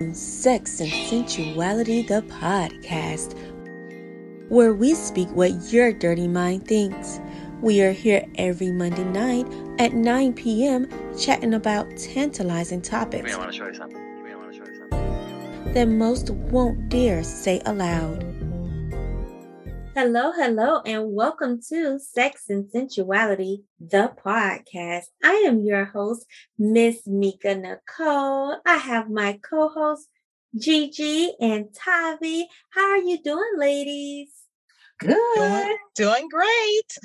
Sex and Sensuality, the podcast, where we speak what your dirty mind thinks. We are here every Monday night at 9 p.m. chatting about tantalizing topics I want to show you something. I want to show you something. that most won't dare say aloud. Hello, hello, and welcome to Sex and Sensuality, the podcast. I am your host, Miss Mika Nicole. I have my co hosts, Gigi and Tavi. How are you doing, ladies? Good, doing great.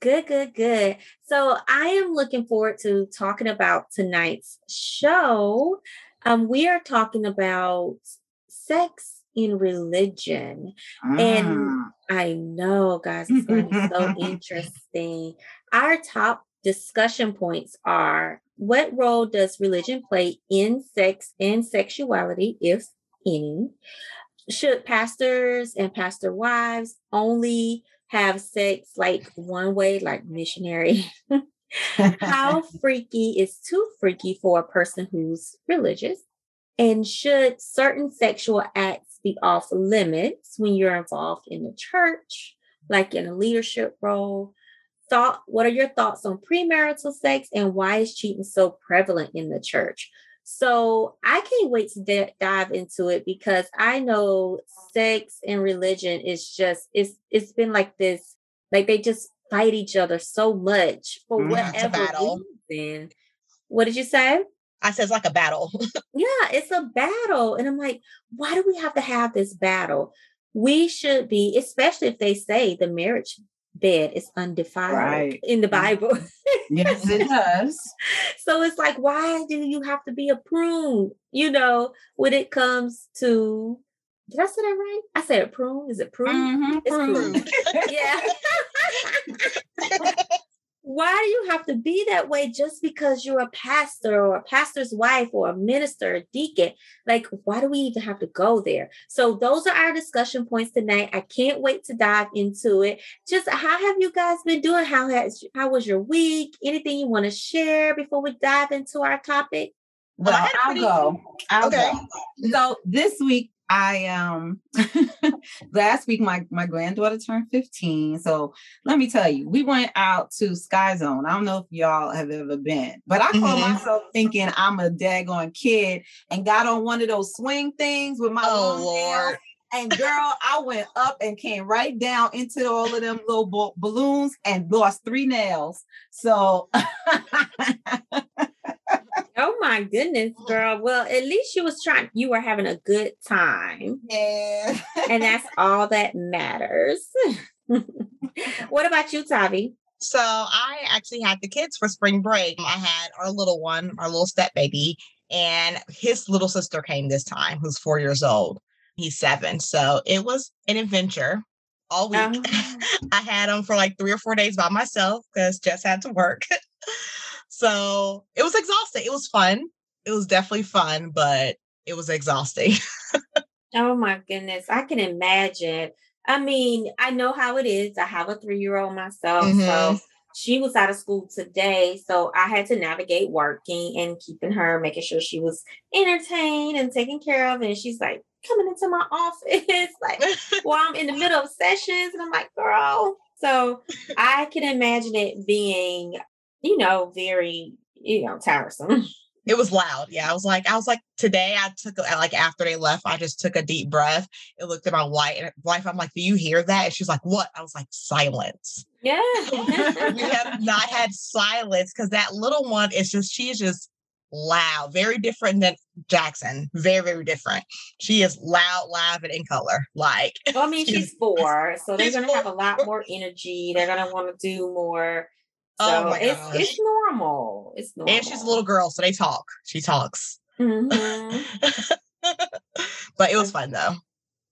Good, good, good. So I am looking forward to talking about tonight's show. Um, we are talking about sex in religion. And Mm. I know, guys, it's going to be so interesting. Our top discussion points are what role does religion play in sex and sexuality, if any? Should pastors and pastor wives only have sex like one way, like missionary? How freaky is too freaky for a person who's religious? And should certain sexual acts be off limits when you're involved in the church, like in a leadership role? Thought, what are your thoughts on premarital sex and why is cheating so prevalent in the church? So I can't wait to di- dive into it because I know sex and religion is just it's it's been like this, like they just fight each other so much for Mhm. It's a whatever battle. reason. What did you say? I said it's like a battle. Yeah, it's a battle. And I'm like, why do we have to have this battle? We should be, especially if they say the marriage bed is undefiled Right. in the Bible. Yes, it does. so it's like, why do you have to be a prune? You know, when it comes to, did I say that right? I said prune. Is it prune? Mhm, It's prune. Yeah. Why do you have to be that way just because you're a pastor or a pastor's wife or a minister, a deacon? Like, why do we even have to go there? So, those are our discussion points tonight. I can't wait to dive into it. Just how have you guys been doing? How has how was your week? Anything you want to share before we dive into our topic? Well, I Well, had a I'll go. I'll Okay. go. So this week I um last week my my granddaughter turned 15. So let me tell you, we went out to Sky Zone. I don't know if y'all have ever been, but I caught Mhm. myself thinking I'm a daggone kid and got on one of those swing things with my Oh. Lord. And girl, I went up and came right down into all of them little ba- balloons and lost three nails. So Oh my goodness, girl. Well, at least you was trying, you were having a good time. yeah. and that's all that matters. what about you, Tavi? So I actually had the kids for spring break. I had our little one, our little step baby, and his little sister came this time, who's four years old. He's seven. So it was an adventure all week. Um, I had him for like three or four days by myself because Jess had to work. So it was exhausting. It was fun. It was definitely fun, but it was exhausting. oh my goodness, I can imagine. I mean, I know how it is. I have a three year old myself. So Mhm. she was out of school today. So I had to navigate working and keeping her, making sure she was entertained and taken care of. And she's like coming into my office, like, well, I'm in the middle of sessions. And I'm like, girl. So I can imagine it being, you know, very, you know, tiresome. it was loud. Yeah, I was like, I was like, today I took like after they left, I just took a deep breath and looked at my wife. and Wife, I'm like, do you hear that? And she's like, what? I was like, silence. Yeah. we have not had silence because that little one is just she is just loud, very different than Jackson. Very, very different. She is loud, loud, and in color. Like, Well, I mean, she's four, so they're gonna have a lot more energy. They're gonna want to do more. So Oh my it's gosh. it's normal. It's normal. and she's a little girl, so they talk. She talks. Mhm. but it was fun though.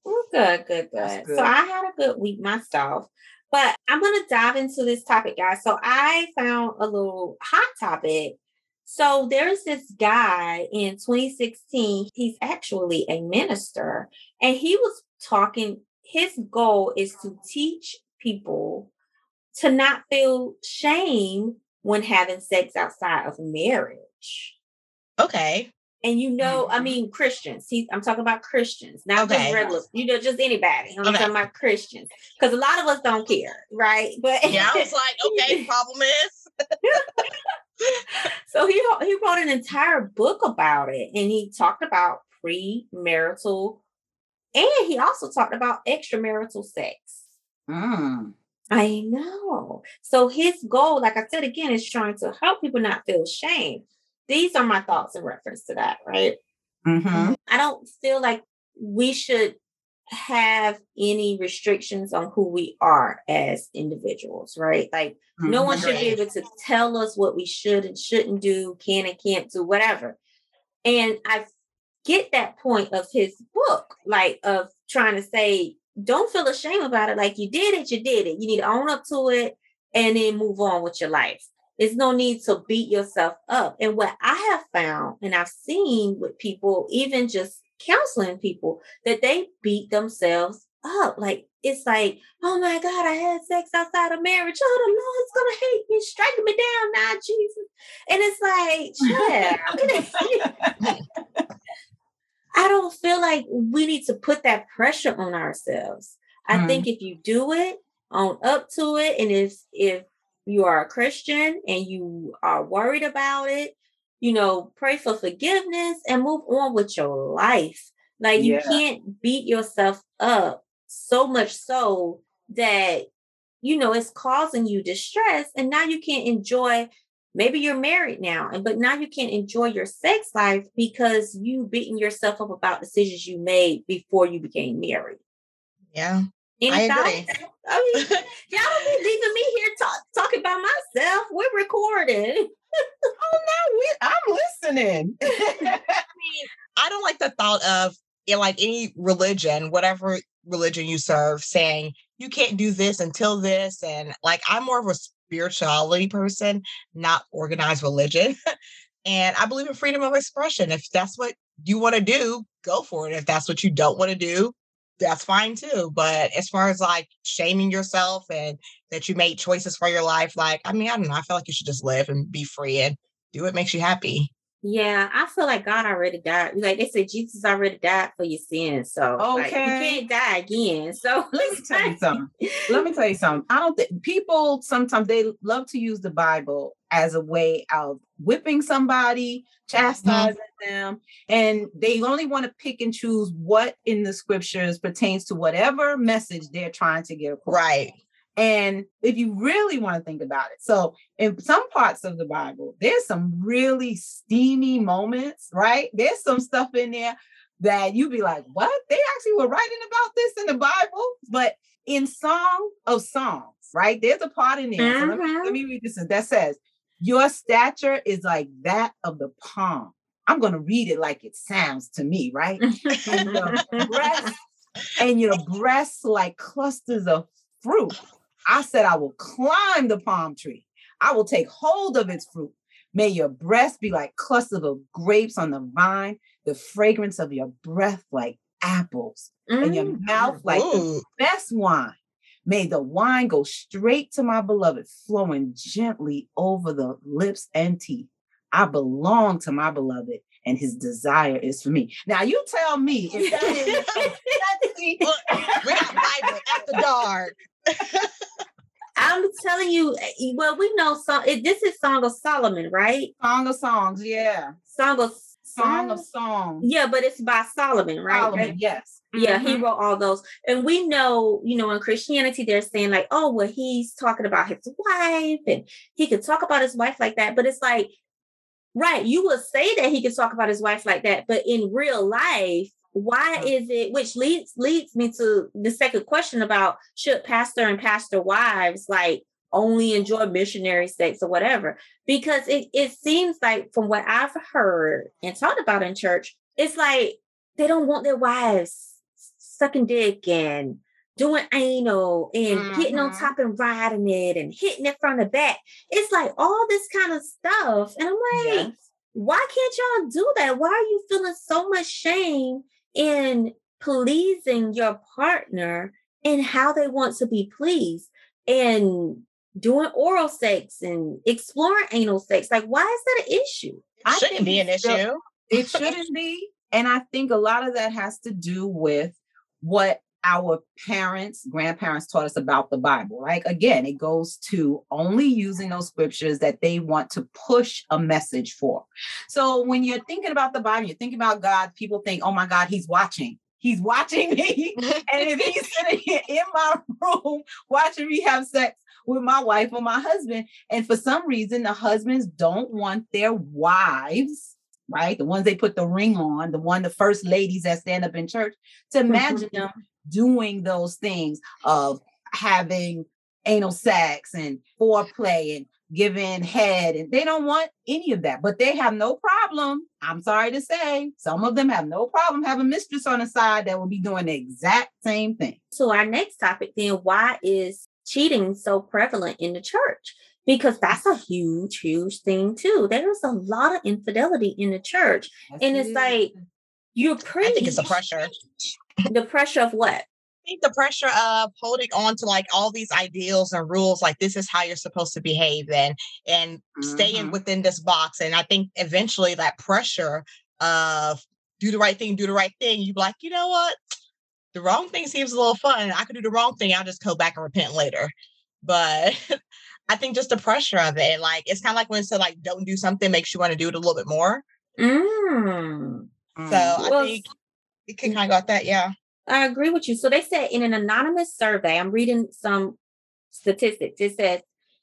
Well, good, good, good. Good. So I had a good week myself. But I'm gonna dive into this topic, guys. So I found a little hot topic. So there's this guy in 2016. He's actually a minister, and he was talking. His goal is to teach people to not feel shame when having sex outside of marriage. Okay. and you know, I Mhm. mean Christians. He, I'm talking about Christians, not Okay. just regular, you know, just anybody. I'm Okay. talking about Christians because a lot of us don't care, right? But Yeah, I was like, okay, problem is. so he he wrote an entire book about it, and he talked about premarital, and he also talked about extramarital sex. Mm. I know. So his goal, like I said again, is trying to help people not feel shame. These are my thoughts in reference to that, right? hmm I don't feel like we should have any restrictions on who we are as individuals, right? Like no one should be able to tell us what we should and shouldn't do, can and can't do, whatever. And I get that point of his book, like of trying to say, don't feel ashamed about it. Like you did it, you did it. You need to own up to it and then move on with your life. There's no need to beat yourself up. And what I have found and I've seen with people, even just counseling people, that they beat themselves up. Like it's like, oh my God, I had sex outside of marriage. Oh, the Lord's gonna hate me, striking me down now, Jesus. And it's like, chill. I don't feel like we need to put that pressure on ourselves. I Mhm. think if you do it, own up to it, and if if you are a Christian and you are worried about it, you know, pray for forgiveness and move on with your life. Like you Yeah. can't beat yourself up so much so that you know it's causing you distress and now you can't enjoy maybe you're married now and but now you can't enjoy your sex life because you beating yourself up about decisions you made before you became married Yeah. Any I thoughts? agree. I mean, oh, y'all don't be leaving me here talk, talking by myself. We're recording. Oh no, we, I'm listening. I mean, I don't like the thought of yeah, like any religion, whatever religion you serve, saying you can't do this until this. And like I'm more of a spirituality person, not organized religion. and I believe in freedom of expression. If that's what you want to do, go for it. If that's what you don't want to do, that's fine too. But as far as like shaming yourself and that you made choices for your life, like I mean, I don't know. I feel like you should just live and be free and do what makes you happy. Yeah, I feel like God already died. Like they said, Jesus already died for your sins. So like, you Okay. can't die again. So Let me tell you something. Let me tell you something. I don't think people sometimes they love to use the Bible as a way of whipping somebody, mm-hmm. chastising them, and they only want to pick and choose what in the scriptures pertains to whatever message they're trying to get across. Right. And if you really want to think about it, so in some parts of the Bible, there's some really steamy moments, right? There's some stuff in there that you'd be like, what? They actually were writing about this in the Bible. But in Song of Songs, right? There's a part in there. So let, me, let mm-hmm. me read this that says, Your stature is like that of the palm. I'm going to read it like it sounds to me, right? and your breasts and your breasts like clusters of fruit. I said, I will climb the palm tree. I will take hold of its fruit. May your breasts be like clusters of grapes on the vine, the fragrance of your breath like apples, and your Mm. mouth like the best wine. May the wine go straight to my beloved, flowing gently over the lips and teeth. I belong to my beloved, and his desire is for me. Now, you tell me if that is sexy. Look, we got Bible after dark. I'm telling you, eh, well, we know song. It, this is Song of Solomon, right? Song of Songs, yeah. Song of Song of Songs? Songs. Yeah, but it's by Solomon, right? Solomon, yes. Yeah, he Mhm. wrote all those. And we know, you know, in Christianity, they're saying, like, oh, well, he's talking about his wife and he could talk about his wife like that. But it's like, right, you would say that he could talk about his wife like that. But in real life, why is it, which leads leads me to the second question about should pastor and pastor wives like only enjoy missionary sex or whatever? Because it, it seems like from what I've heard and talked about in church, it's like they don't want their wives sucking dick and doing anal and getting on mm-hmm. top and riding it and hitting it from the back. It's like all this kind of stuff. And I'm like, Yes. why can't y'all do that? Why are you feeling so much shame in pleasing your partner and how they want to be pleased and doing oral sex and exploring anal sex? Like, why is that an issue? I Shouldn't be an it's still- issue. It shouldn't be. And I think a lot of that has to do with what our parents, grandparents taught us about the Bible, right? Again, it goes to only using those scriptures that they want to push a message for. So when you're thinking about the Bible, you're thinking about God, people think, oh my God, he's watching. He's watching me. and if he's sitting here in my room watching me have sex with my wife or my husband, and for some reason, the husbands don't want their wives right? The ones they put the ring on, the one, the first ladies that stand up in church, to imagine mm-hmm. them doing those things of having anal sex and foreplay and giving head. And they don't want any of that, but they have no problem. I'm sorry to say, some of them have no problem having mistress on the side that will be doing the exact same thing. So, our next topic then why is cheating so prevalent in the church? because that's a huge, huge thing too. There's a lot of infidelity in the church. Yes, and it's it like you're pretty I think it's the pressure. The pressure of what? I think the pressure of holding on to like all these ideals and rules, like this is how you're supposed to behave and and mm-hmm. staying within this box. And I think eventually that pressure of do the right thing, do the right thing, you be like, you know what? The wrong thing seems a little fun. I could do the wrong thing. I'll just go back and repent later. But I think just the pressure of it. Like it's kind of like when it's like don't do something makes you want to do it a little bit more. Mm. So I think kind of got that. Yeah. I agree with you. So they said in an anonymous survey, I'm reading some statistics. It says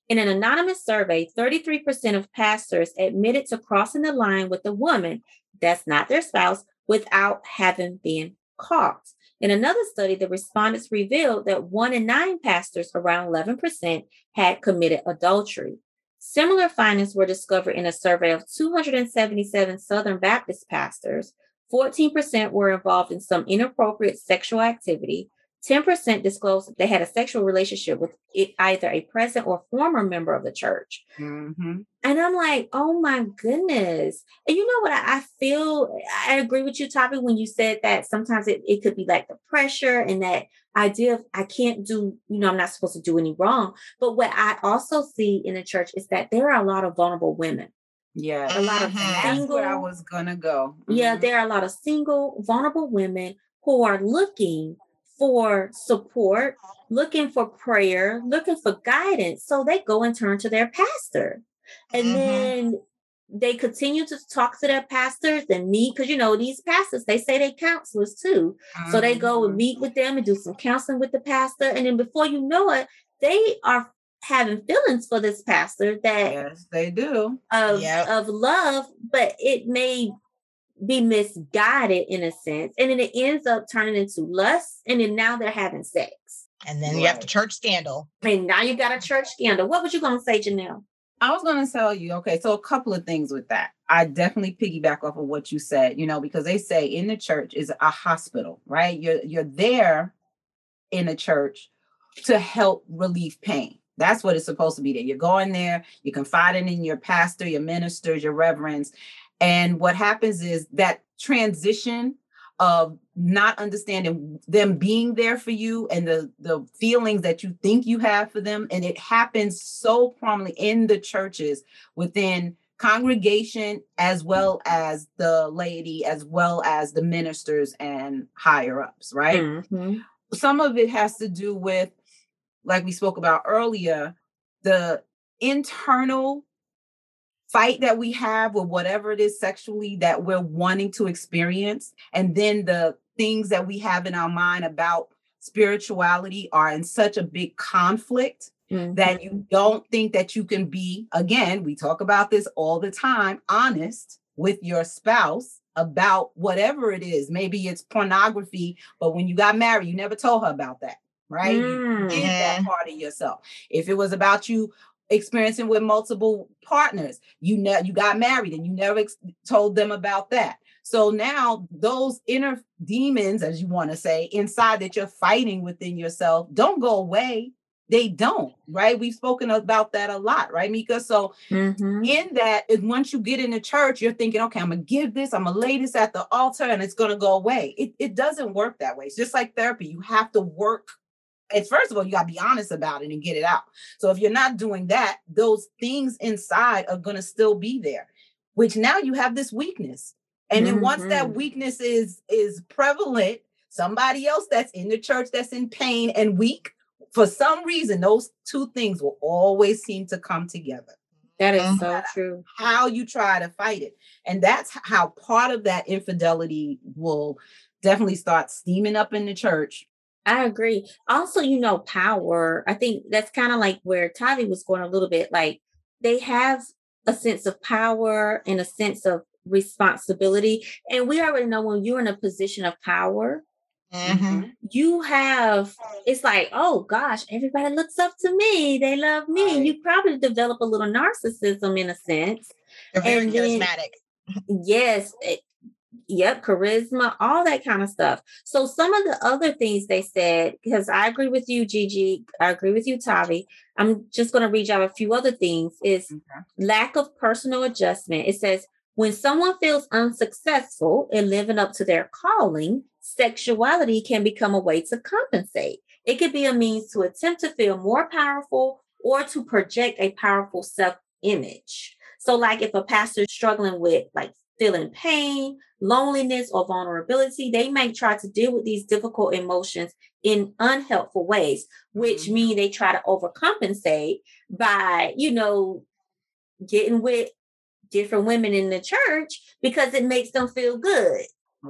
in an anonymous survey, 33% of pastors admitted to crossing the line with a woman that's not their spouse without having been caught. In another study, the respondents revealed that one in nine pastors, around 11%, had committed adultery. Similar findings were discovered in a survey of 277 Southern Baptist pastors. 14% were involved in some inappropriate sexual activity, 10% disclosed they had a sexual relationship with either a present or former member of the church. Mm-hmm. And I'm like, oh my goodness. And you know what? I, I, feel, I agree with you, Tavi, when you said that sometimes it, it could be like the pressure and that idea of I can't do, you know, I'm not supposed to do any wrong. But what I also see in the church is that there are a lot of vulnerable women. Yeah. A lot of mm-hmm. single. That's where I was to go. Mm-hmm. Yeah. There are a lot of single, vulnerable women who are looking for support, looking for prayer, looking for guidance. So they go and turn to their pastor. And mm-hmm. then they continue to talk to their pastors and meet because you know these pastors they say they counselors too mm-hmm. so they go and mm-hmm. meet with them and do some counseling with the pastor and then before you know it they are having feelings for this pastor that yes they do of, yep. of love but it may be misguided in a sense. And then it ends up turning into lust. And then now they're having sex. And then right. you have the church scandal. And now you got a church scandal. What was you going to say, Janelle? I was going to tell you, okay, so a couple of things with that. I definitely piggyback off of what you said, you know, because they say in the church is a hospital, right? You're you're there in a church to help relieve pain. That's what it's supposed to be there. You're going there, you're confiding in your pastor, your ministers, your reverends, and what happens is that transition of not understanding them being there for you and the the feelings that you think you have for them and it happens so prominently in the churches within congregation as well as the laity as well as the ministers and higher ups right mm-hmm. some of it has to do with like we spoke about earlier the internal fight that we have with whatever it is sexually that we're wanting to experience and then the things that we have in our mind about spirituality are in such a big conflict mm-hmm. that you don't think that you can be again we talk about this all the time honest with your spouse about whatever it is maybe it's pornography but when you got married you never told her about that right mm-hmm. you did that part of yourself if it was about you experiencing with multiple partners. You know, you got married and you never ex- told them about that. So now those inner demons, as you want to say, inside that you're fighting within yourself, don't go away. They don't, right? We've spoken about that a lot, right, Mika? So mm-hmm. in that, is once you get in the church, you're thinking, okay, I'm gonna give this, I'm gonna lay this at the altar, and it's gonna go away. It, it doesn't work that way. It's just like therapy. You have to work it's first of all, you got to be honest about it and get it out. So if you're not doing that, those things inside are going to still be there, which now you have this weakness. And then once that Mhm. weakness is is prevalent, somebody else that's in the church that's in pain and weak, for some reason, those two things will always seem to come together. That is so true. How you try to fight it. And that's how part of that infidelity will definitely start steaming up in the church. I agree. Also, you know, power. I think that's kind of like where Tavi was going a little bit. Like they have a sense of power and a sense of responsibility. And we already know when you're in a position of power, Mhm. you have it's like, oh gosh, everybody looks up to me. They love me. Right. You probably develop a little narcissism in a sense. They're very And then- charismatic. Yes. Yep. Charisma, all that kind of stuff. So some of the other things they said, because I agree with you, Gigi. I agree with you, Tavi. I'm just going to read out a few other things is lack of personal adjustment. It says, when someone feels unsuccessful in living up to their calling, sexuality can become a way to compensate. It could be a means to attempt to feel more powerful or to project a powerful self image. So, like if a pastor's struggling with like feeling pain, loneliness, or vulnerability, they may try to deal with these difficult emotions in unhelpful ways, which Mhm. mean they try to overcompensate by, you know, getting with different women in the church because it makes them feel good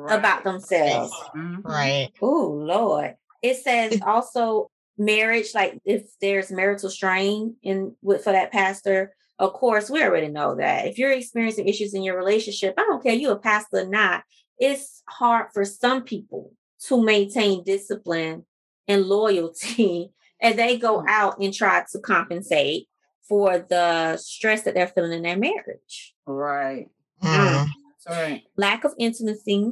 about themselves. Mhm. Right. Oh Lord. It says also marriage, like if there's marital strain in with for that pastor, of course, we already know that. If you're experiencing issues in your relationship, I don't care you a pastor or not, it's hard for some people to maintain discipline and loyalty. And they go out and try to compensate for the stress that they're feeling in their marriage Right. Mm. That's right. lack of intimacy,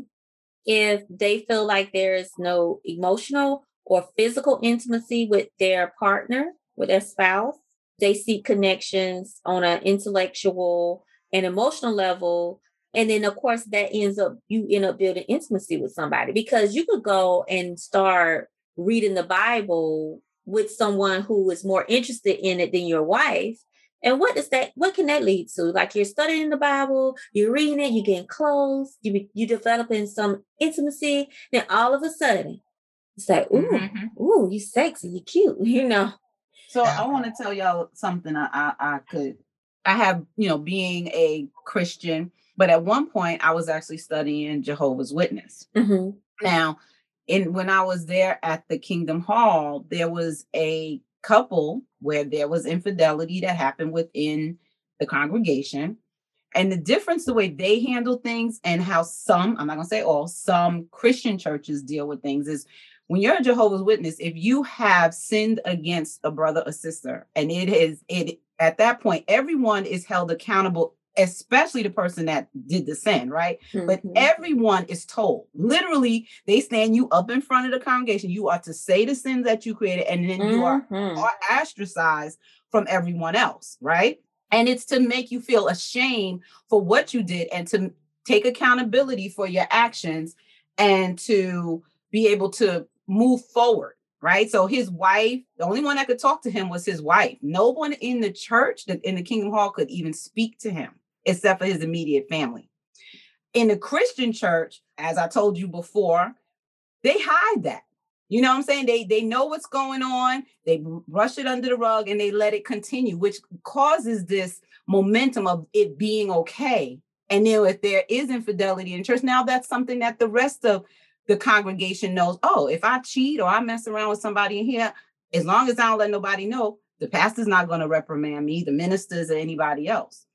if they feel like there is no emotional or physical intimacy with their partner, with their spouse, they seek connections on an intellectual and emotional level. And then, of course, that ends up, you end up building intimacy with somebody because you could go and start reading the Bible with someone who is more interested in it than your wife. And what does that? What can that lead to? Like you're studying the Bible, you're reading it, you're getting close, you you developing some intimacy. Then all of a sudden, it's like, ooh, Mhm. ooh, you sexy, you're cute, you know. So. I want to tell y'all something I, I I could I have, you know, being a Christian, but at one point I was actually studying Jehovah's Witness. Mhm. Now, in when I was there at the Kingdom Hall, there was a couple where there was infidelity that happened within the congregation. And the difference, the way they handle things and how some, I'm not going to say all, some Christian churches deal with things is when you're a Jehovah's Witness, if you have sinned against a brother or sister, and it is, it at that point, everyone is held accountable, especially the person that did the sin, right? but Mhm. everyone is told literally they stand you up in front of the congregation you are to say the sins that you created and then you are, Mhm. are ostracized from everyone else right and it's to make you feel ashamed for what you did and to take accountability for your actions and to be able to move forward right so his wife the only one that could talk to him was his wife no one in the church in the kingdom hall could even speak to him except for his immediate family in the Christian church, as I told you before, they hide that. You know what I'm saying? They they know what's going on, they brush it under the rug and they let it continue, which causes this momentum of it being okay. And then if there is infidelity in church, now that's something that the rest of the congregation knows. Oh, if I cheat or I mess around with somebody in here, as long as I don't let nobody know, the pastor's not going to reprimand me, the ministers or anybody else.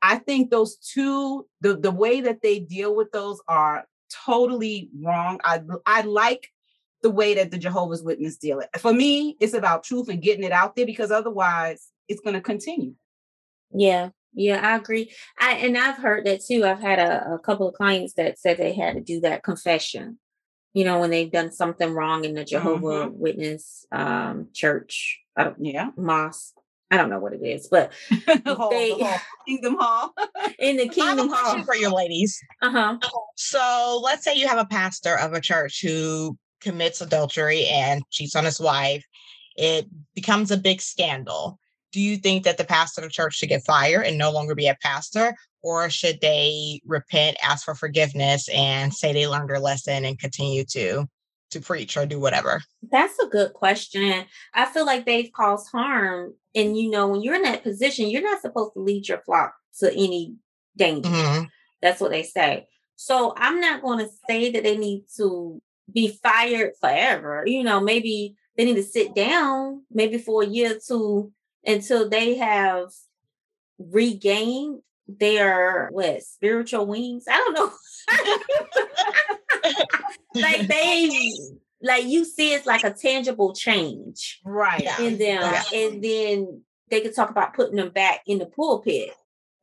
I think those two, the, the way that they deal with those are totally wrong. I I like the way that the Jehovah's Witness deal it. For me, it's about truth and getting it out there because otherwise it's going to continue. Yeah, yeah, I agree. I and I've heard that too. I've had a, a couple of clients that said they had to do that confession. You know, when they've done something wrong in the Jehovah Witness um, church, I don't, Yeah. mosque. I don't know what it is, but The whole- the They- whole Kingdom Hall. in the I have a Kingdom Hall. for your ladies. Uh huh. So let's say you have a pastor of a church who commits adultery and cheats on his wife. It becomes a big scandal. Do you think that the pastor of the church should get fired and no longer be a pastor? Or should they repent, ask for forgiveness, and say they learned their lesson and continue to to preach or do whatever? That's a good question. I feel like they've caused harm. And you know, when you're in that position, you're not supposed to lead your flock to any danger. Mhm. That's what they say. So I'm not going to say that they need to be fired forever. You know, maybe they need to sit down maybe for a year or two until they have regained their what spiritual wings. I don't know. like they like you see it's like a tangible change Right. In them Yeah. and then they could talk about putting them back in the pulpit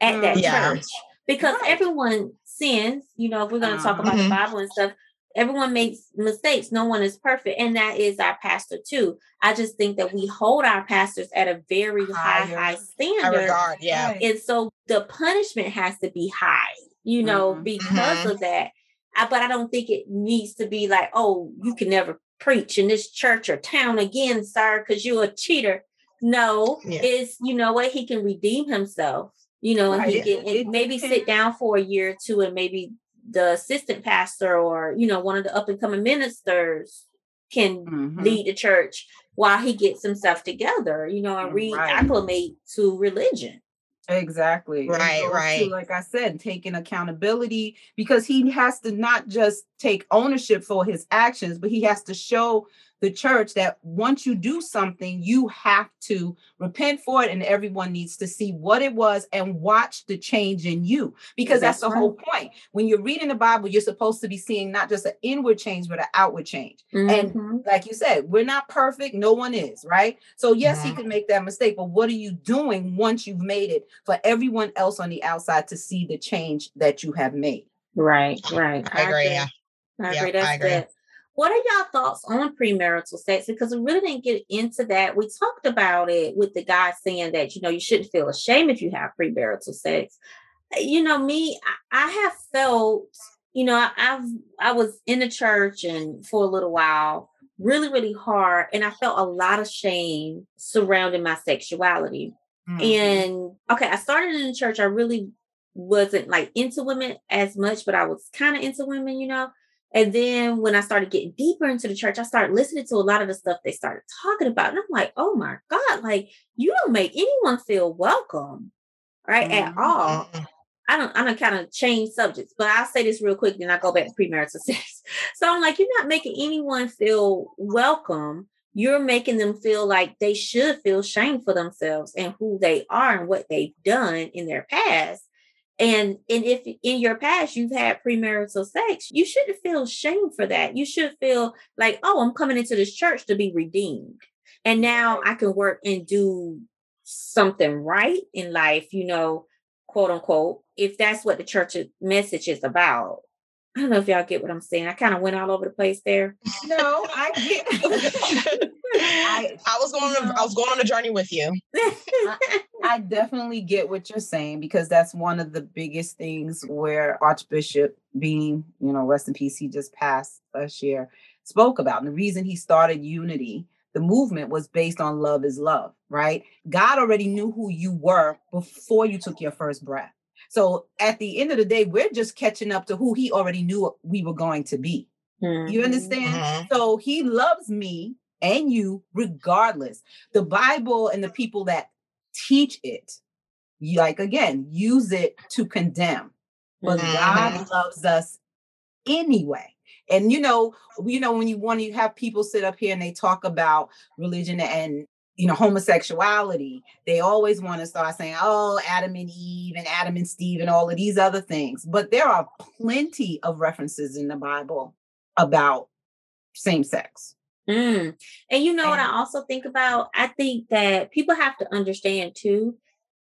at that Mm. Yeah. church because Right. everyone sins you know if we're going to talk about the Mhm. bible and stuff everyone makes mistakes no one is perfect and that is our pastor too i just think that we hold our pastors at a very high Higher. high standard regard, yeah. And so the punishment has to be high, you know, Mhm. because Mhm. of that. I, but I don't think it needs to be like, oh, you can never preach in this church or town again, sir, because you're a cheater. No, Yeah. it's you know what he can redeem himself, you know, and he Right. can and maybe sit down for a year or two, and maybe the assistant pastor or you know one of the up and coming ministers can Mhm. lead the church while he gets himself together, you know, and Right. reacclimate to religion. Exactly. Right, goes to, right. like I said, taking accountability because he has to not just take ownership for his actions, but he has to show the church that once you do something, you have to repent for it, and everyone needs to see what it was and watch the change in you. Because that's, That's the whole point. When you're reading the Bible, you're supposed to be seeing not just an inward change, but an outward change. And Mhm. like you said, we're not perfect. No one is, right? So, yes, he can make that mistake, but what are you doing once you've made it for everyone else on the outside to see the change that you have made? Right, right. I agree. Yeah. I Yeah, agree. That's I agree. good. What are y'all thoughts on premarital sex? Because we really didn't get into that. We talked about it with the guy saying that you know you shouldn't feel ashamed if you have premarital sex. Uh, You know, me, I, I have felt, you know, I, I've I was in the church and for a little while, really, really hard, and I felt a lot of shame surrounding my sexuality. Mm-hmm. And okay, I started in the church. I really wasn't like into women as much, but I was kind of into women, you know. And then when I started getting deeper into the church, I started listening to a lot of the stuff they started talking about. And I'm like, oh my God, like you don't make anyone feel welcome, right? At Mhm. all. I don't, I don't kind of change subjects, but I'll say this real quick, then I go back to premarital sex. So I'm like, you're not making anyone feel welcome. You're making them feel like they should feel shame for themselves and who they are and what they've done in their past. And and if in your past you've had premarital sex, you shouldn't feel shame for that. You should feel like, oh, I'm coming into this church to be redeemed. And now I can work and do something right in life, you know, quote unquote, if that's what the church message is about. I don't know if y'all get what I'm saying. I kind of went all over the place there. No, I get. I, I- was going on, I was going on a journey with you. I definitely get what you're saying because that's one of the biggest things where Archbishop Bean, you know, rest in peace, he just passed last year, spoke about. And the reason he started Unity, the movement was based on love is love, right? God already knew who you were before you took your first breath. So at the end of the day, we're just catching up to who he already knew we were going to be. You Mhm. understand? Mhm. So he loves me and you regardless. The Bible and the people that teach it, like again, use it to condemn. But Mhm. God loves us anyway. And you know, you know, when you want to have people sit up here and they talk about religion and you know homosexuality, they always want to start saying, "Oh, Adam and Eve and Adam and Steve and all of these other things." But there are plenty of references in the Bible about same sex. Mm. And you know what I also think about? I think that people have to understand too,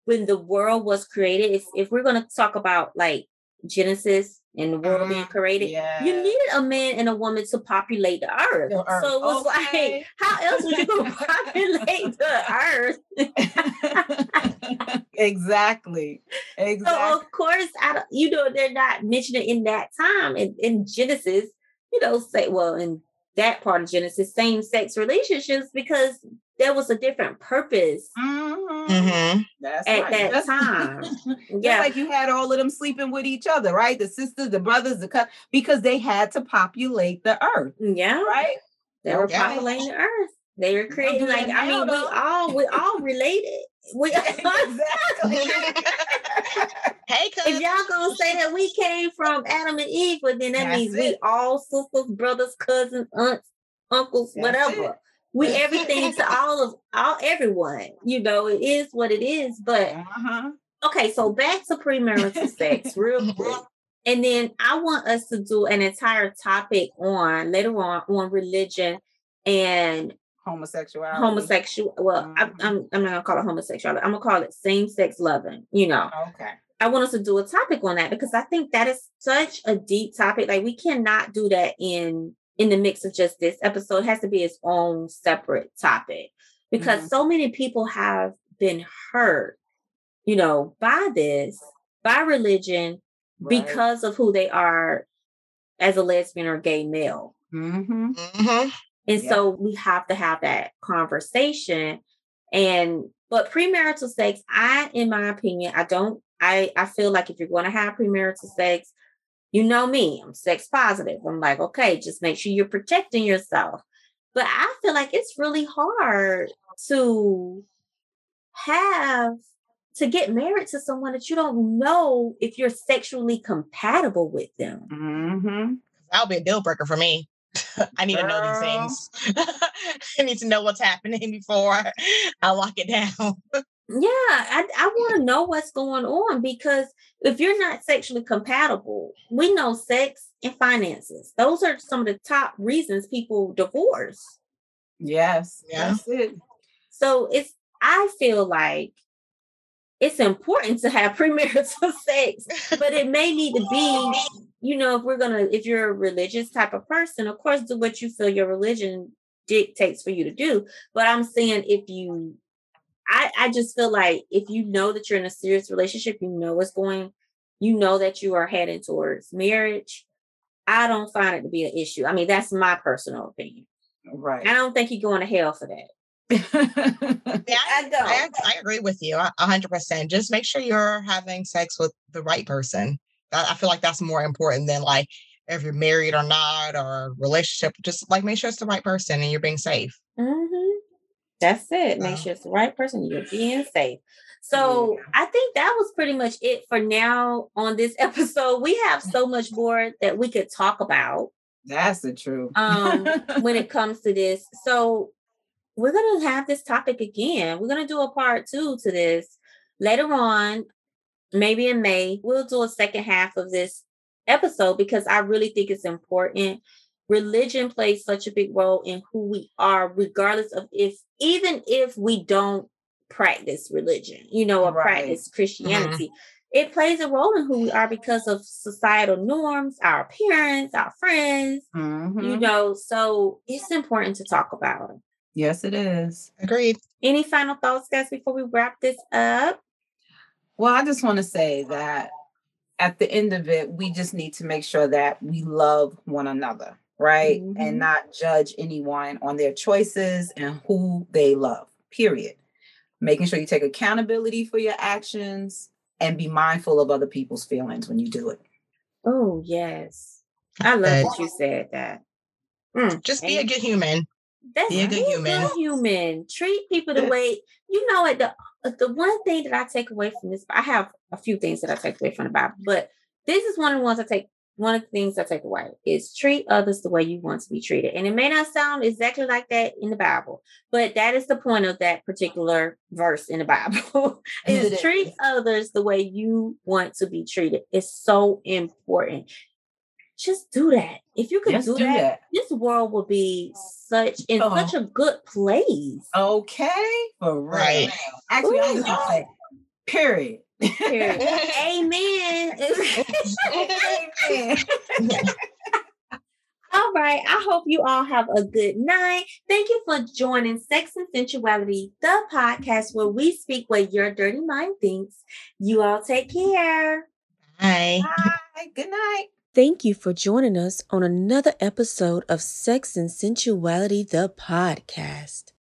when the world was created, if, if we're going to talk about like Genesis and the world being Mhm. created, you needed a man and a woman to populate the earth. The earth, So it was okay. like, how else would you go populate the earth? exactly. Exactly. So of course, I don't, you know, they're not mentioning in that time in, in Genesis, you know, say well in that part of Genesis, same sex relationships because there was a different purpose Mhm. Mhm. That's at right. that Just- time. Just Yeah. like you had all of them sleeping with each other, right? The sisters, the brothers, the cut because they had to populate the earth, yeah. right? They were Okay. populating the earth. They were creating do like I mean, we all we all related. We exactly. if y'all gonna say that we came from Adam and Eve, but then that That's means we all sisters, brothers, cousins, aunts, uncles, That's whatever. it. We everything to all of all everyone. You know, it is what it is. But Uh-huh. okay, so back to premarital sex, real quick. And then I want us to do an entire topic on later on on religion and Homosexuality. homosexual. Well, I, Mhm. I'm I'm not gonna call it homosexuality. I'm gonna call it same sex loving. You know, Okay. I want us to do a topic on that because I think that is such a deep topic. Like we cannot do that in in the mix of just this episode. It has to be its own separate topic because Mhm. so many people have been hurt, you know, by this, by religion, Right. because of who they are as a lesbian or gay male. Mhm. Mhm. And Yeah. so we have to have that conversation. And but premarital sex, I, in my opinion, I don't, I I feel like if you're going to have premarital sex, you know me, I'm sex positive. I'm like, okay, just make sure you're protecting yourself. But I feel like it's really hard to have to get married to someone that you don't know if you're sexually compatible with them. Mhm. That'll be a deal breaker for me. I need to know these things. I need to know what's happening before I lock it down. Yeah, I, I want to know what's going on because if you're not sexually compatible, we know sex and finances. Those are some of the top reasons people divorce. Yes. Yeah. That's it. So it's I feel like it's important to have premarital sex, but it may need to be, you know, if we're gonna, if you're a religious type of person, of course, do what you feel your religion dictates for you to do. But I'm saying if you I, I just feel like if you know that you're in a serious relationship, you know what's going, you know that you are heading towards marriage. I don't find it to be an issue. I mean, that's my personal opinion. Right. I don't think you're going to hell for that. Yeah, I, I don't. I, I agree with you a a hundred percent. Just make sure you're having sex with the right person. I, I feel like that's more important than like if you're married or not or relationship. Just like make sure it's the right person and you're being safe. Mhm. That's it. Make sure it's the right person. You're being safe. So I think that was pretty much it for now on this episode. We have so much more that we could talk about. That's the truth. um when it comes to this. So we're gonna have this topic again. We're gonna do a part two to this later on, maybe in May. We'll do a second half of this episode because I really think it's important. Religion plays such a big role in who we are, regardless of if even if we don't practice religion, you know, or Right. practice Christianity. It plays a role in who we are because of societal norms, our parents, our friends, Mhm. you know so it's important to talk about Yes, it is. Agreed. any final thoughts guys before we wrap this up Well, I just want to say that at the end of it, we just need to make sure that we love one another, right? Mhm. And not judge anyone on their choices and who they love, period. Making sure you take accountability for your actions and be mindful of other people's feelings when you do it. oh yes i love Good. that you said that Mm, Just be a good human. That's be a good human. human. Treat people the way you know it. The the one thing that I take away from this, I have a few things that I take away from the Bible, but this is one of the ones I take. One of the things I take away is treat others the way you want to be treated, and it may not sound exactly like that in the Bible, but that is the point of that particular verse in the Bible. Is. treat others the way you want to be treated. It's so important. Just do that. If you could Just do, do that, that. this world would be such in Oh. such a good place. Okay? For real. Right. Actually, I'm Ooh. just going to say, period. Period. Amen. Amen. all right. I hope you all have a good night. Thank you for joining Sex and Sensuality, the podcast where we speak what your dirty mind thinks. You all take care. Bye. Bye. Good night. Thank you for joining us on another episode of Sex and Sensuality, the podcast.